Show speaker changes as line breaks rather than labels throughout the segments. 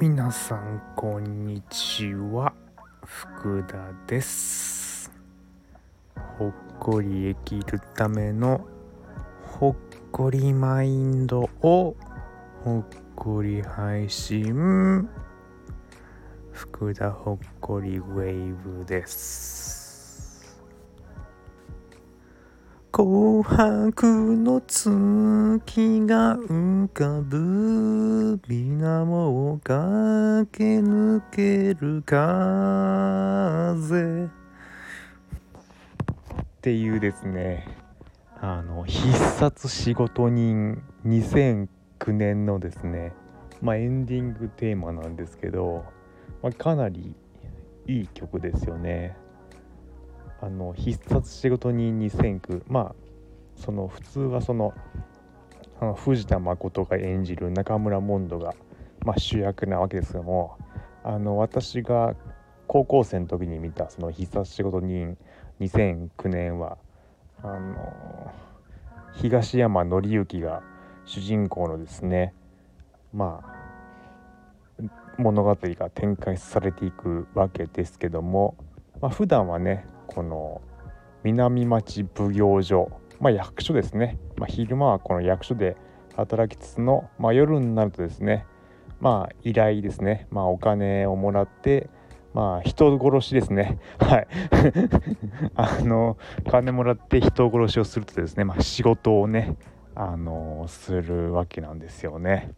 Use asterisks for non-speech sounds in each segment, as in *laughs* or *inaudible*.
皆さんこんにちは。福田です。ほっこり生きるためのほっこりマインドをほっこり配信。福田ほっこりウェーブです。紅白の月が浮かぶ水面を駆け抜ける風っていうですねあの必殺仕事人2009年のですねまあエンディングテーマなんですけどまあ、かなりいい曲ですよね。あの必殺仕事人2009まあその普通はそのあの藤田誠が演じる中村モンドが、まあ、主役なわけですけどもあの私が高校生の時に見たその必殺仕事人2009年はあの東山紀之が主人公のですねまあ物語が展開されていくわけですけども、まあ、普段はねこの南町奉行所、まあ、役所ですね、まあ、昼間はこの役所で働きつつの、まあ、夜になるとですねまあ依頼ですね、まあ、お金をもらってまあ人殺しですね。*laughs* はい。*laughs* あの金もらって人殺しをするとですね、まあ、仕事をねあのするわけなんですよね。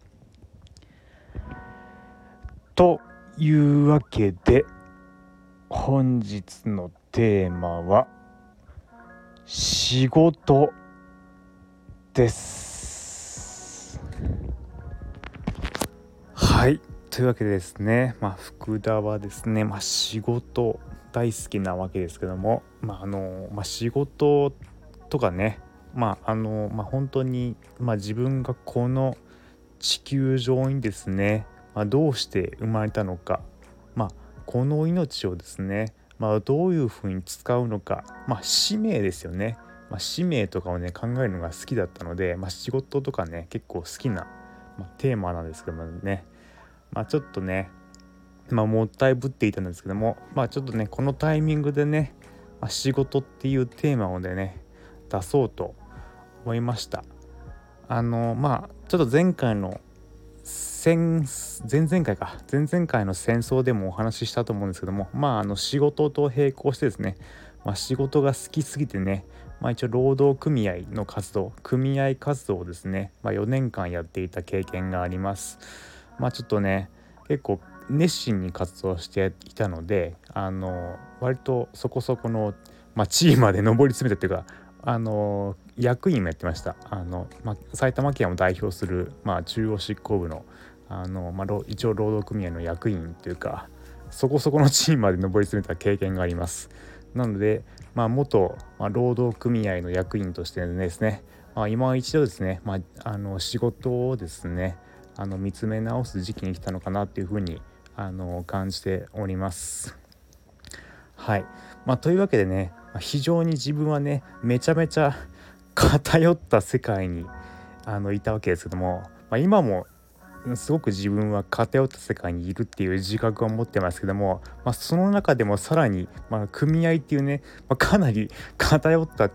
というわけで本日のテーマは仕事です。はい。というわけでですねまあ福田はですねまあ仕事大好きなわけですけどもまああのまあ仕事とかねまああのまあ本当にまあ自分がこの地球上にですねまあ、どうして生まれたのか、まあ、この命をですね、まあ、どういうふうに使うのか、まあ、使命ですよね、まあ、使命とかをね考えるのが好きだったので、まあ、仕事とかね結構好きな、まあ、テーマなんですけどもね、まあ、ちょっとね、まあ、もったいぶっていたんですけども、まあ、ちょっとねこのタイミングでね、まあ、仕事っていうテーマをね出そうと思いました。あのまあちょっと前回の前々回か。前々回の戦争でもお話ししたと思うんですけどもまああの仕事と並行してですね、まあ、仕事が好きすぎてね、まあ、一応労働組合の活動。組合活動をですね、まあ、4年間やっていた経験があります。まあちょっとね結構熱心に活動していたのであの割とそこそこの、まあ、地位まで上り詰めたっていうかあの役員もやってました。あの、ま、埼玉県を代表する、まあ、中央執行部のあの、まあ、一応労働組合の役員というかそこそこのチームまで上り詰めた経験があります。なので、まあ、元、まあ、労働組合の役員としてですね、まあ、今一度ですね、まあ、あの仕事をですねあの見つめ直す時期に来たのかなっていうふうにあの感じております。はい、まあ、というわけでね非常に自分はねめちゃめちゃ *laughs* 偏った世界にあのいたわけですけども、まあ、今もすごく自分は偏った世界にいるっていう自覚を持ってますけども、まあ、その中でもさらに、まあ、組合っていうね、まあ、かなり *laughs* 偏った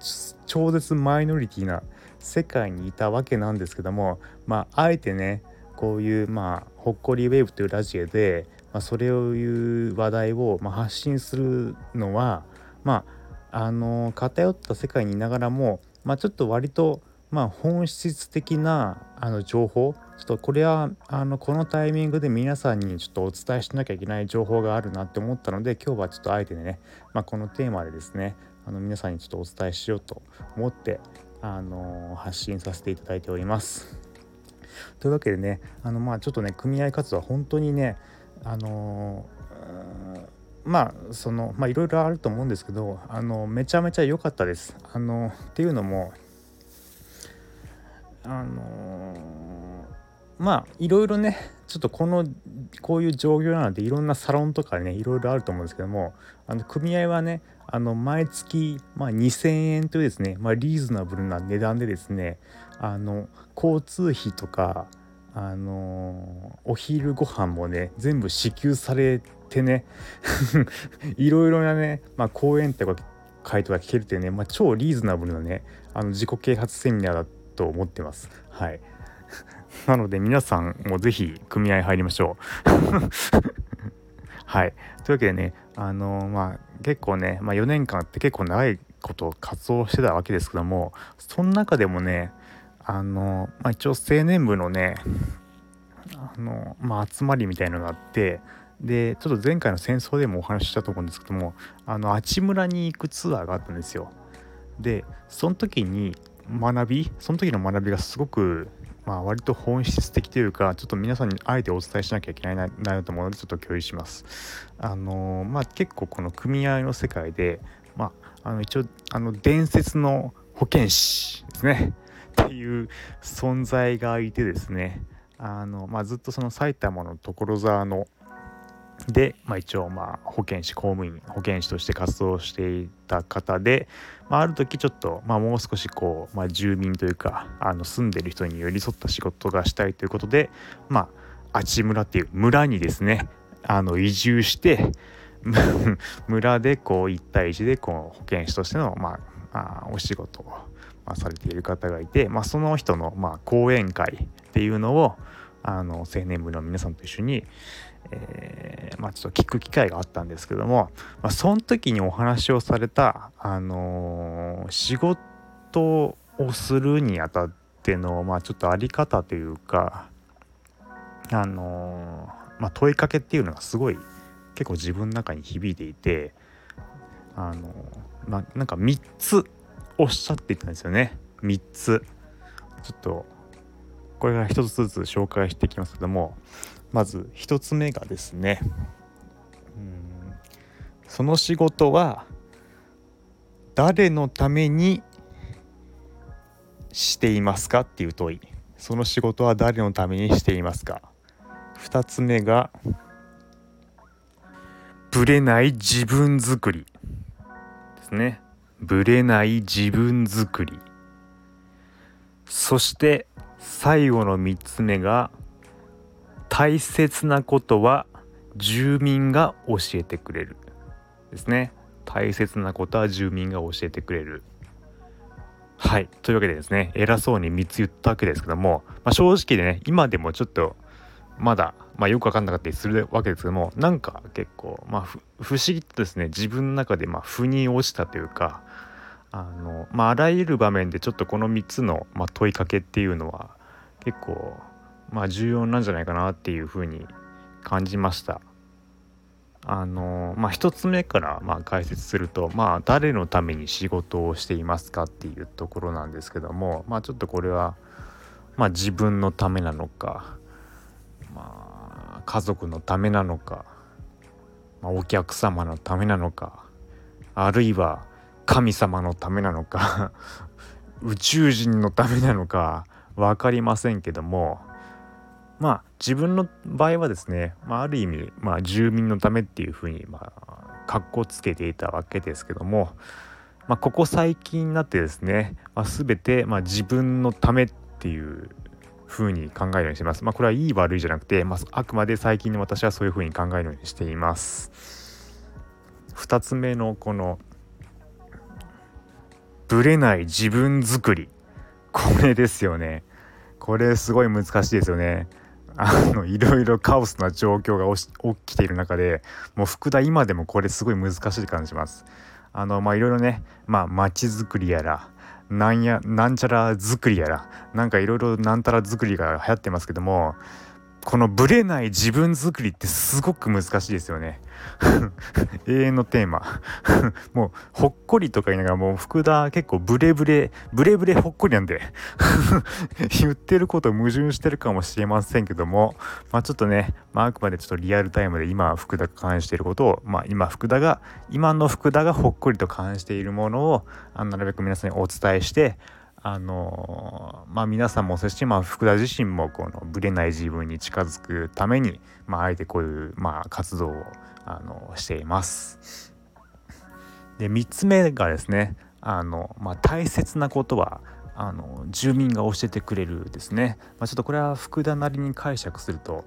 超絶マイノリティな世界にいたわけなんですけども、まあ、あえてねこういう、まあ、ほっこりウェーブというラジオで、まあ、それをいう話題を、ま、発信するのはまああの偏った世界にいながらも、まあ、ちょっと割とまあ、本質的なあの情報ちょっとこれはあのこのタイミングで皆さんにちょっとお伝えしなきゃいけない情報があるなって思ったので今日はちょっとあえてね、まあ、このテーマでですねあの皆さんにちょっとお伝えしようと思ってあの発信させていただいております。というわけでねあのまあちょっとね組合活動は本当にねあのまあそのまあいろいろあると思うんですけどあのめちゃめちゃ良かったです。あのっていうのもあの、まあいろいろねちょっとこのこういう状況なのでいろんなサロンとかねいろいろあると思うんですけどもあの組合はねあの毎月、まあ、2,000円というですね、まあ、リーズナブルな値段でですねあの交通費とかあのお昼ご飯もね全部支給されてね *laughs* いろいろなね、まあ、講演とか回答が聞けるっていうね、まあ、超リーズナブルなねあの自己啓発セミナーだと思ってます。はい *laughs* なので皆さんもぜひ組合入りましょう。*laughs* はい。というわけでね、あのまあ結構ね、まあ、4年間って結構長いこと活動してたわけですけども、その中でもね、あのまあ、一応青年部のね、あのまあ、集まりみたいのがあって、でちょっと前回の戦争でもお話ししたと思うんですけどもあの阿智村に行くツアーがあったんですよ。でその時に学びその時の学びがすごくまあ割と本質的というかちょっと皆さんにあえてお伝えしなきゃいけないなと思うのでちょっと共有します。あのまあ結構この組合の世界でまああの一応あの伝説の保健師ですねっていう存在がいてですねあの、まあ、ずっとその埼玉の所沢ので、まあ、一応まあ保健師公務員保健師として活動していた方で、まあ、ある時ちょっと、まあ、もう少しこう、まあ、住民というかあの住んでる人に寄り添った仕事がしたいということでまあ阿智村っていう村にですねあの移住して *laughs* 村でこう1対1でこう保健師としての、まあ、あ、お仕事を、まあ、されている方がいて、まあ、その人の、まあ、講演会っていうのをあの青年部の皆さんと一緒に、えー、まあ、ちょっと聞く機会があったんですけども、まあ、その時にお話をされた、あのー、仕事をするにあたっての、まあ、ちょっとあり方というか、あのー、ま問いかけっていうのがすごい結構自分の中に響いていて、あのまなんか3つおっしゃっていたんですよね。3つ。ちょっとこれから1つずつ紹介していきますけども。まず1つ目がですね。うん。その仕事は誰のためにしていますかっていう問い。その仕事は誰のためにしていますか。2つ目がぶれない自分作りですね。ぶれない自分作り。そして最後の3つ目が大切なことは住民が教えてくれる。ですね。大切なことは住民が教えてくれる。はい。というわけでですね偉そうに3つ言ったわけですけども、まあ、正直でね今でもちょっとまだ、まあ、よく分かんなかったりするわけですけどもなんか結構、まあ、不思議とですね自分の中でま腑に落ちたというかあの、まあ、あらゆる場面でちょっとこの3つの、まあ、問いかけっていうのは結構まあ重要なんじゃないかなっていうふうに感じました。あのまあ一つ目からまあ解説するとまあ誰のために仕事をしていますかっていうところなんですけどもまあちょっとこれはまあ自分のためなのかまあ家族のためなのか、まあ、お客様のためなのかあるいは神様のためなのか *laughs* 宇宙人のためなのか分かりませんけどもまあ自分の場合はですね、まあ、ある意味、まあ、住民のためっていうふうにまあかっこつけていたわけですけども、まあ、ここ最近になってですね、まあ、全てまあ自分のためっていうふうに考えるようにしてます。まあ、これはいい悪いじゃなくて、まあ、あくまで最近の私はそういうふうに考えるようにしています。2つ目のこのぶれない自分作り。これですよね。これすごい難しいですよね。あのいろいろカオスな状況が起きている中でもう福田今でもこれすごい難しい感じします。あのまあいろいろねまあ街づくりやらなんやなんちゃら作りやらなんかいろいろなんたら作りが流行ってますけどもこのブレない自分作りってすごく難しいですよね。*laughs* 永遠のテーマ。*laughs* もうほっこりとか言いながらもう福田結構ブレブレブレブレほっこりなんで。*laughs* 言ってること矛盾してるかもしれませんけども。まあちょっとね、まあ、あくまでちょっとリアルタイムで今福田が感じていることをまあ今福田が今の福田がほっこりと感じているものをあのなるべく皆さんにお伝えしてあのまあ皆さんもそしてまあ福田自身もこのぶれない自分に近づくためにまああえてこういうまあ活動をあのしています。で3つ目がですねあの、まあ、大切なことはあの住民が教えてくれるですね、まあ、ちょっとこれは福田なりに解釈すると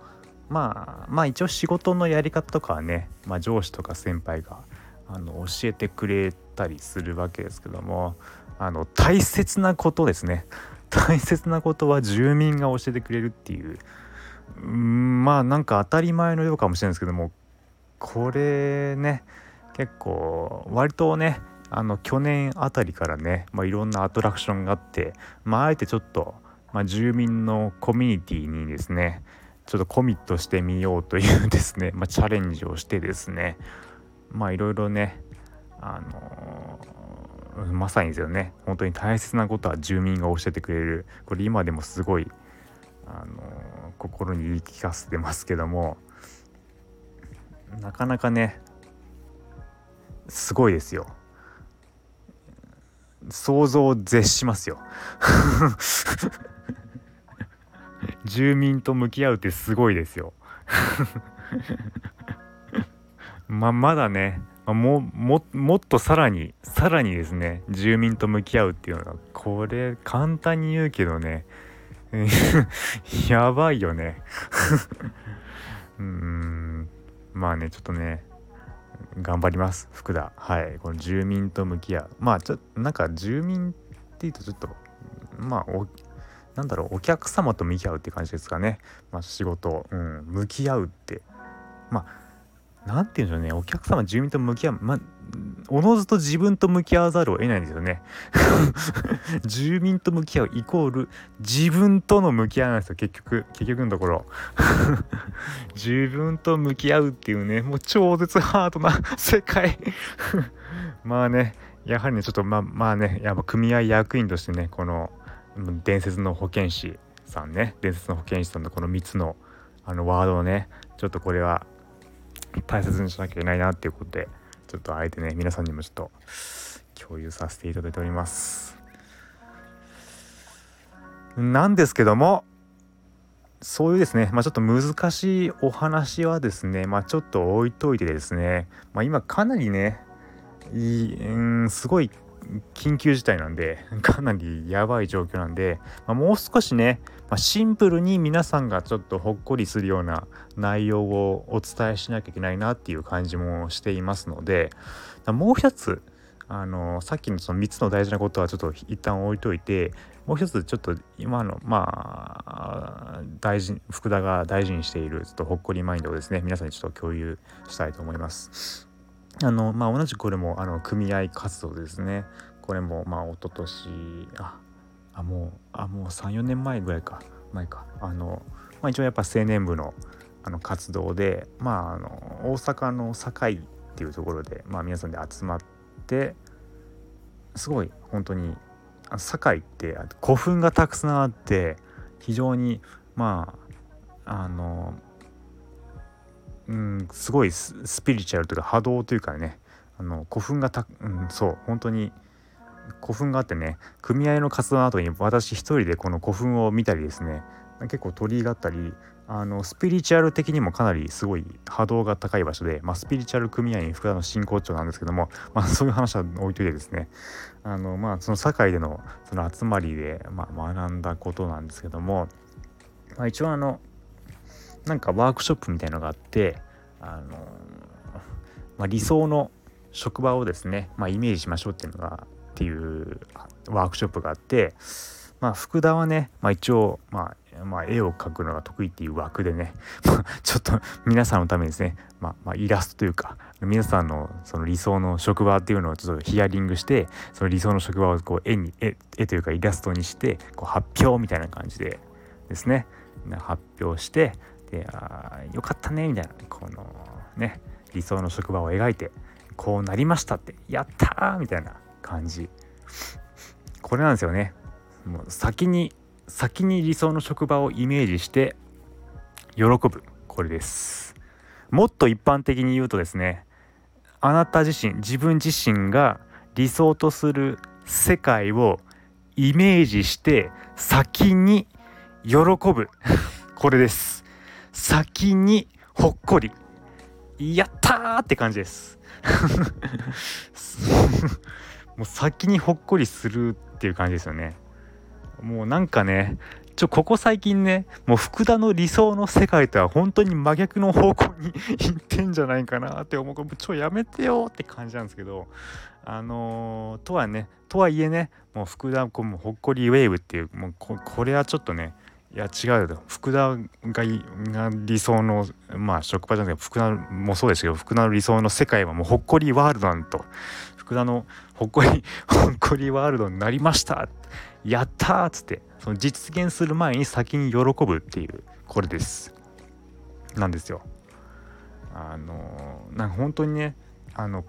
まあまあ一応仕事のやり方とかはね、まあ、上司とか先輩があの教えてくれたりするわけですけどもあの大切なことですね。*laughs* 大切なことは住民が教えてくれるっていう。まあなんか当たり前のようかもしれないですけどもこれね結構割とねあの去年あたりからね、まあ、いろんなアトラクションがあって、まあ、あえてちょっと、まあ、住民のコミュニティにですねちょっとコミットしてみようというですね、まあ、チャレンジをしてですねまあいろいろねあの、まさにですよね。本当に大切なことは住民が教えてくれる。これ今でもすごい、あの、心に言い聞かせてますけども。なかなかねすごいですよ。想像を絶しますよ。*laughs* 住民と向き合うってすごいですよ。*laughs* ままだねもももっとさらにさらにですね住民と向き合うっていうのはこれ簡単に言うけどね *laughs* やばいよね。*laughs* うん。まあねちょっとね頑張ります福田。はい。この住民と向き合う。まあちょっとなんか住民っていうとちょっとまあおなんだろうお客様と向き合うって感じですかね、まあ、仕事、うん、向き合うって。まあ何て言うんでしょうね。お客様住民と向き合う。まおのずと自分と向き合わざるを得ないんですよね。*laughs* 住民と向き合うイコール自分との向き合いなんですよ結局。結局のところ。*laughs* 自分と向き合うっていうねもう超絶ハードな世界。*laughs* まあねやはりねちょっとまあまあねやっぱ組合役員としてねこの伝説の保健師さんね。伝説の保健師さんのこの3つのあのワードをねちょっとこれは大切にしなきゃいけないなっていうことでちょっとあえてね皆さんにもちょっと共有させていただいております。なんですけどもそういうですね、まあ、ちょっと難しいお話はですね、まあ、ちょっと置いといてですね、まあ、今かなりねいい、うん、すごい緊急事態なんで *laughs* かなりやばい状況なんで、まあ、もう少しね、まあ、シンプルに皆さんがちょっとほっこりするような内容をお伝えしなきゃいけないなっていう感じもしていますのでもう一つあのさっきのその3つの大事なことはちょっと一旦置いといてもう一つちょっと今のまあ大事福田が大事にしているちょっとほっこりマインドをですね皆さんにちょっと共有したいと思います。あのまあ同じこれもあの組合活動ですね。これもまあ一昨年ああもうあもう34年前ぐらいか。前か。あの、まあ、一応やっぱ青年部のあの活動でまああの大阪の堺っていうところで、まあ、皆さんで集まってすごい本当に堺って古墳がたくさんあって非常にまああのうん、すごいスピリチュアルというか波動というかねあの古墳がた、うん、そう本当に古墳があってね組合の活動の後に私一人でこの古墳を見たりですね結構鳥居があったりあのスピリチュアル的にもかなりすごい波動が高い場所で、まあ、スピリチュアル組合員福田の真骨頂なんですけども、まあ、そういう話は置いといてですねあのまあその堺でのその集まりで、まあ、学んだことなんですけども、まあ、一応あのなんかワークショップみたいのがあってあの、まあ、理想の職場をですね、まあ、イメージしましょうっていうのがっていうワークショップがあって、まあ、福田はね、まあ、一応、まあ、まあ、絵を描くのが得意っていう枠でね *laughs* ちょっと皆さんのためにですね、まあ、まあ、イラストというか皆さんのその理想の職場っていうのをちょっとヒアリングしてその理想の職場をこう絵に絵絵というかイラストにしてこう発表みたいな感じでですね発表してであよかったねみたいなこのね理想の職場を描いてこうなりましたってやったーみたいな感じ。これなんですよね。もう先に先に理想の職場をイメージして喜ぶ。これです。もっと一般的に言うとですねあなた自身自分自身が理想とする世界をイメージして先に喜ぶ。これです。先にほっこり。やったーって感じです。*laughs* もう先にほっこりするっていう感じですよね。もうなんかねちょここ最近ねもう福田の理想の世界とは本当に真逆の方向に行ってんじゃないかなって思う。からちょやめてよって感じなんですけどあのー、とはねとはいえねもう福田こうほっこりウェーブっていうもうこれはちょっとねいや違うよ。福田が理想のまあ職場じゃなくて福田もそうですけど福田の理想の世界はもうほっこりワールドなんと。福田のほっこりほっこりワールドになりました。やったーっつってその実現する前に先に喜ぶっていうこれです。なんですよ。あのなんか本当にねあの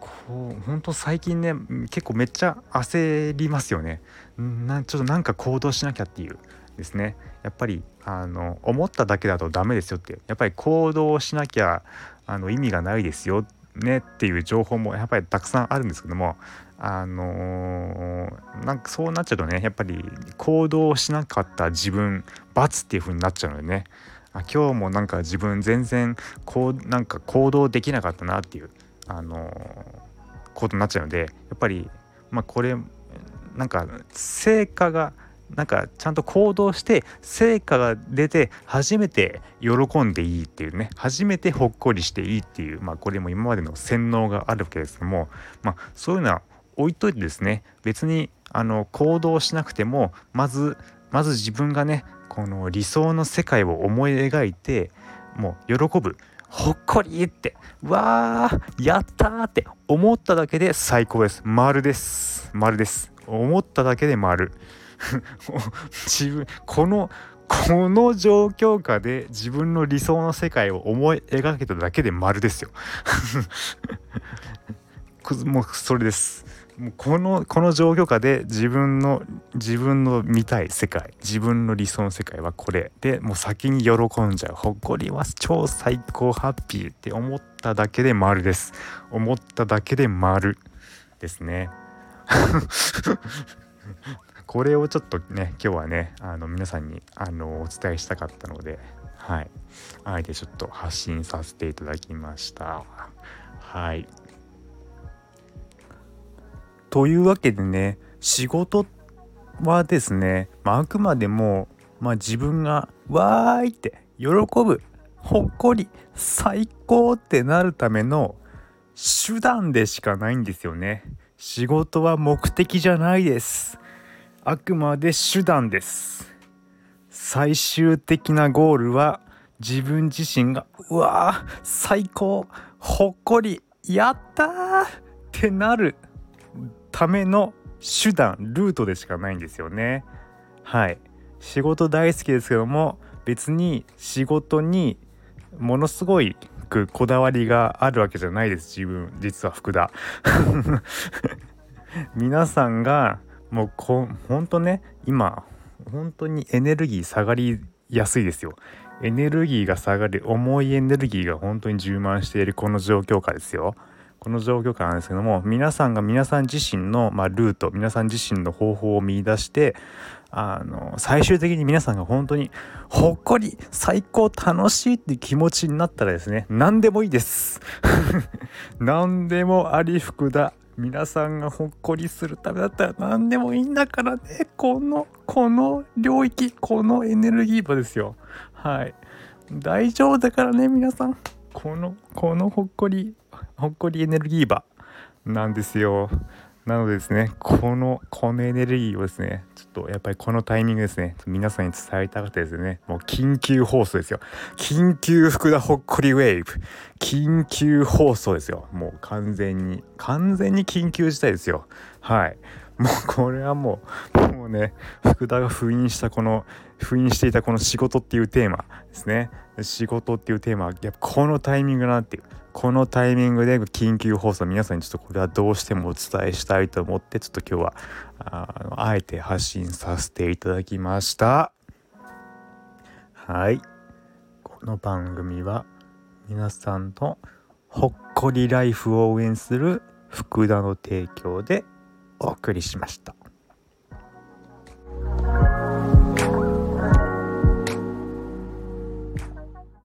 こう本当最近ね結構めっちゃ焦りますよね。なちょっとなんか行動しなきゃっていう。ですね。やっぱりあの思っただけだとダメですよって。やっぱり行動しなきゃあの意味がないですよねっていう情報もやっぱりたくさんあるんですけどもあのー、なんかそうなっちゃうとねやっぱり行動しなかった自分罰っていう風になっちゃうのでね。あ今日もなんか自分全然こうなんか行動できなかったなっていうあのー、ことになっちゃうのでやっぱりまあこれなんか成果がなんかちゃんと行動して成果が出て初めて喜んでいいっていうね初めてほっこりしていいっていうまあこれも今までの洗脳があるわけですけどもまあそういうのは置いといてですね別にあの行動しなくてもまずまず自分がねこの理想の世界を思い描いてもう喜ぶほっこりってわーやったーって思っただけで最高です。丸です。丸です。思っただけで丸。*laughs* 自分このこの状況下で自分の理想の世界を思い描けただけで丸ですよ。*laughs* もうそれです。もうこのこの状況下で自分の自分の見たい世界自分の理想の世界はこれでもう先に喜んじゃう。ほっこりは超最高ハッピーって思っただけで丸です。思っただけで丸ですね。*laughs* これをちょっとね今日はねあの皆さんにあのお伝えしたかったのではい。あえてちょっと発信させていただきました。はい。というわけでね仕事はですね、まあ、あくまでも、まあ、自分が「わーい!」って喜ぶほっこり最高ってなるための手段でしかないんですよね。仕事は目的じゃないです。あくまで手段です。最終的なゴールは自分自身がうわー最高ほっこりやったーってなるための手段ルートでしかないんですよね。はい。仕事大好きですけども別に仕事にものすごいこだわりがあるわけじゃないです自分実は福田。*laughs* 皆さんがもうこほんとね今本当にエネルギー下がりやすいですよ。エネルギーが下がる重いエネルギーが本当に充満しているこの状況下ですよ。この状況下なんですけども皆さんが皆さん自身の、まあ、ルート皆さん自身の方法を見いだしてあの最終的に皆さんが本当にほっこり最高楽しいって気持ちになったらですね何でもいいです。*laughs* 何でもあり福だ皆さんがほっこりするためだったら何でもいいんだからね。このこの領域このエネルギー場ですよ。はい。大丈夫だからね皆さん。このこのほっこりほっこりエネルギー場なんですよ。なのでですねこのこのエネルギーをですねとやっぱりこのタイミングですね。皆さんに伝えたかったですね。もう緊急放送ですよ。緊急福田ほっこりウェーブ。緊急放送ですよ。もう完全に完全に緊急事態ですよ。はい。もうこれはもうね福田が封印したこの封印していたこの仕事っていうテーマですね。仕事っていうテーマはやっぱこのタイミングなっていう。このタイミングで緊急放送皆さんにちょっとこれはどうしてもお伝えしたいと思ってちょっと今日はああえて発信させていただきました。はい。この番組は皆さんのほっこりライフを応援する福田の提供でお送りしました。